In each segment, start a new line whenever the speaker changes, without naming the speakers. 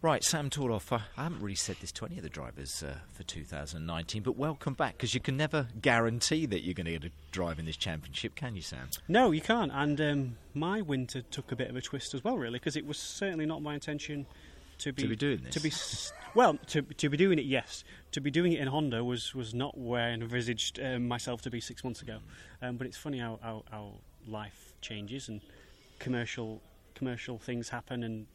Right, Sam Tordoff, I haven't really said this to any of the drivers uh, for 2019, but welcome back because you can never guarantee that you're going to get a drive in this championship, can you, Sam?
No, you can't. And um, my winter took a bit of a twist as well, really, because it was certainly not my intention to be
To be doing this?
To be well, to to be doing it, yes. To be doing it in Honda was was not where I envisaged um, myself to be six months ago. Um, but it's funny how, how how life changes and commercial commercial things happen and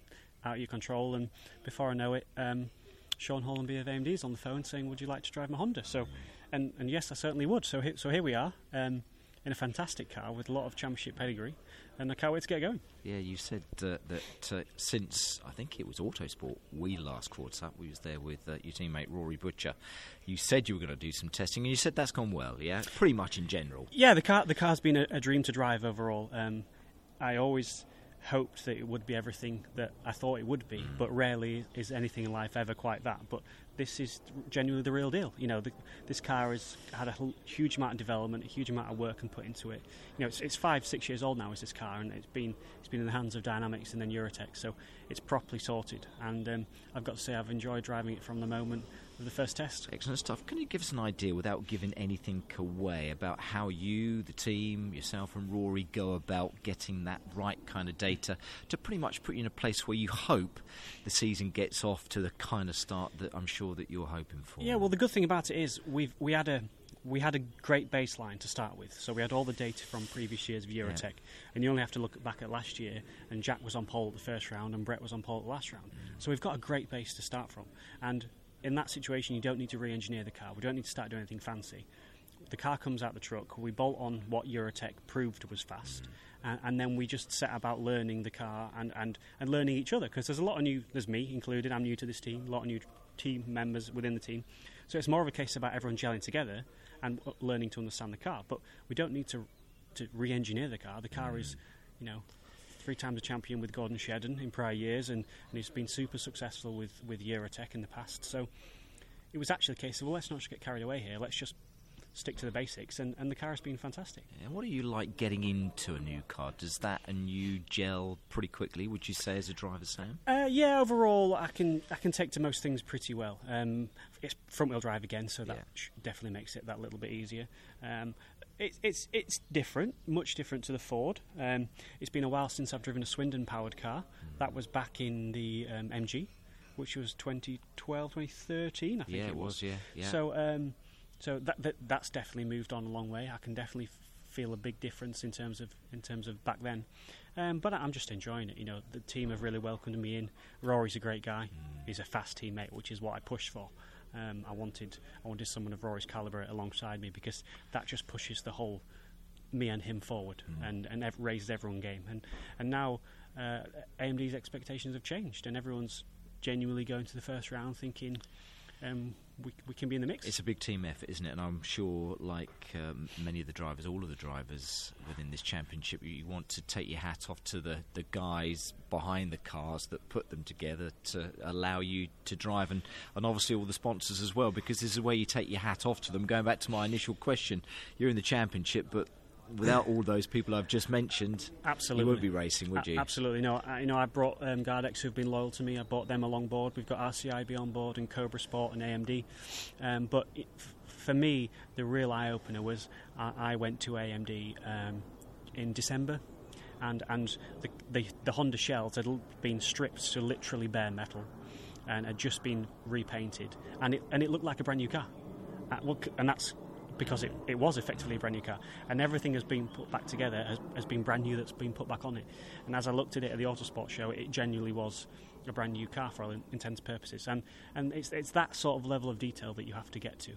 out of your control. And before I know it, um, Shaun Hollamby of AMD is on the phone saying, "Would you like to drive my Honda?" So, and and yes, I certainly would. So he- so here we are. Um, in a fantastic car with a lot of championship pedigree, and I can't wait to get going.
Yeah, you said uh, that uh, since I think it was Autosport we last caught up, we was there with uh, your teammate Rory Butcher. You said you were going to do some testing, and you said that's gone well. Yeah, pretty much in general.
Yeah, the car the car's been a, a dream to drive overall. Um, I always hoped that it would be everything that I thought it would be, but rarely is anything in life ever quite that. But this is genuinely the real deal. You know, the, this car has had a huge amount of development, a huge amount of work and put into it. You know, it's, it's five, six years old now. Is this car, and it's been it's been in the hands of Dynamics and then Eurotech, so it's properly sorted. And um, I've got to say, I've enjoyed driving it from the moment of the first test.
Excellent stuff. Can you give us an idea, without giving anything away, about how you, the team, yourself, and Rory go about getting that right kind of data to pretty much put you in a place where you hope the season gets off to the kind of start that I'm sure that you're hoping for?
Yeah, well, the good thing about it is we've we had a we had a great baseline to start with. So we had all the data from previous years of Eurotech, and you only have to look back at last year. And Jack was on pole at the first round, and Brett was on pole at the last round. Mm. So we've got a great base to start from. And in that situation, you don't need to re-engineer the car. We don't need to start doing anything fancy. The car comes out the truck. We bolt on what Eurotech proved was fast, and, and then we just set about learning the car and, and, and learning each other. Because there's a lot of new. There's me included. I'm new to this team. A lot of new team members within the team. So it's more of a case about everyone gelling together and uh, learning to understand the car. But we don't need to to re-engineer the car. The car is, you know, three times a champion with Gordon Shedden in prior years, and, and he's been super successful with with Eurotech in the past. So it was actually a case of well, let's not just get carried away here. Let's just stick to the basics, and, and the car has been fantastic.
And what are you like getting into a new car? Does that and you gel pretty quickly? Would you say as a driver, Sam?
Uh, yeah, overall, I can I can take to most things pretty well. Um, it's front wheel drive again, so that
Yeah.
definitely makes it that little bit easier. Um, it's it's it's different, much different to the Ford. Um, it's been a while since I've driven a Swindon powered car. That was back in the um, MG, which was 2012, 2013, I think
Yeah,
it
it was, yeah, yeah.
So um, so that, that that's definitely moved on a long way. I can definitely f- feel a big difference in terms of in terms of back then. Um, but I'm just enjoying it. You know, the team have really welcomed me in. Rory's a great guy. He's a fast teammate, which is what I pushed for. Um, I wanted I wanted someone of Rory's caliber alongside me because that just pushes the whole me and him forward and and ev- raises everyone game. And and now uh, AMD's expectations have changed, and everyone's genuinely going to the first round thinking um, we we can be in the mix.
It's a big team effort, isn't it? And I'm sure, like um, many of the drivers, all of the drivers within this championship, you want to take your hat off to the, the guys behind the cars that put them together to allow you to drive, and, and obviously all the sponsors as well, because this is where you take your hat off to them. Going back to my initial question, you're in the championship, but without all those people I've just mentioned,
Absolutely.
you would be racing, would
A-
you?
Absolutely. No, I, you know, I brought um, Gardex who've been loyal to me. I brought them along board. We've got RCIB on board and Cobra Sport and AMD. Um, but it, f- for me, the real eye opener was I, I went to AMD um, in December. And, and the, the, the Honda shells had been stripped to literally bare metal and had just been repainted. And it, and it looked like a brand new car. Uh, well, and that's because it, it was effectively a brand new car, and everything has been put back together has, has been brand new that's been put back on it. And as I looked at it at the Autosport show, it genuinely was a brand new car for all intents and purposes. And and it's it's that sort of level of detail that you have to get to.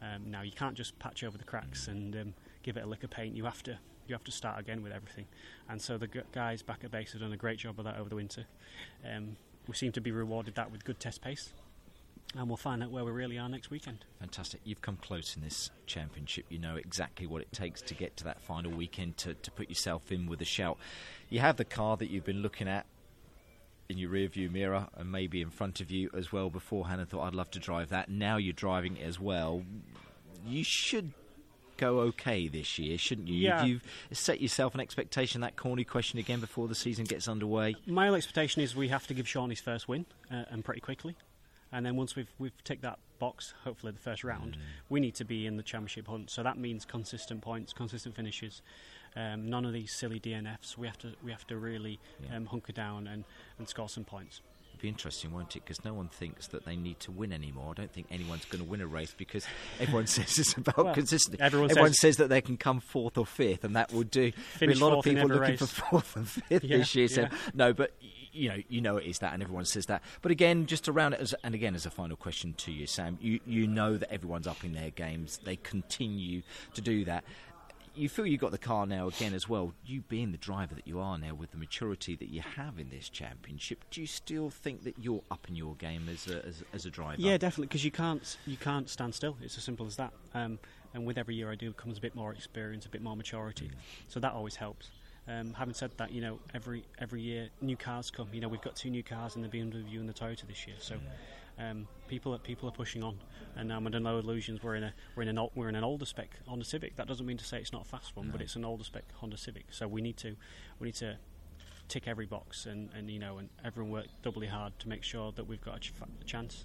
Um, now you can't just patch over the cracks and um, give it a lick of paint. You have to you have to start again with everything. And so the guys back at base have done a great job of that over the winter. Um, we seem to be rewarded that with good test pace. And we'll find out where we really are next weekend.
Fantastic. You've come close in this championship. You know exactly what it takes to get to that final weekend to, to put yourself in with a shout. You have the car that you've been looking at in your rearview mirror and maybe in front of you as well beforehand and thought I'd love to drive that. Now you're driving it as well. You should go okay this year, shouldn't you?
Yeah.
You've set yourself an expectation that corny question again before the season gets underway.
My only expectation is we have to give Shaun his first win, uh, and pretty quickly. And then once we've we've ticked that box, hopefully the first round, we need to be in the championship hunt. So that means consistent points, consistent finishes. Um, none of these silly DNFs. We have to we have to really
Yeah.
um, hunker down and, and score some points.
It'll be interesting, won't it? Because no one thinks that they need to win anymore. I don't think anyone's going to win a race because everyone says it's about
Well,
consistency.
everyone
says,
says-
that they can come fourth or fifth, and that will do. I mean, a lot of people looking for fourth and fifth
Yeah,
this year. So
yeah.
no, but you know, you know it is that, and everyone says that. But again, just around it, as, and again, as a final question to you, Sam, you you know that everyone's up in their games. They continue to do that. You feel you've got the car now again as well. You being the driver that you are now, with the maturity that you have in this championship, do you still think that you're up in your game as a, as, as a driver?
Yeah, definitely, because you can't you can't stand still. It's as simple as that. Um, and with every year I do comes a bit more experience, a bit more maturity. So that always helps. Um, having said that, you know, every every year new cars come. You know, we've got two new cars in the BMW and the Toyota this year. So um, people are people are pushing on. And um, under no illusions, we're in a we're in an we're in an older spec Honda Civic. That doesn't mean to say it's not a fast one, but it's an older spec Honda Civic. So we need to we need to tick every box and, and you know and everyone work doubly hard to make sure that we've got a, ch- a chance.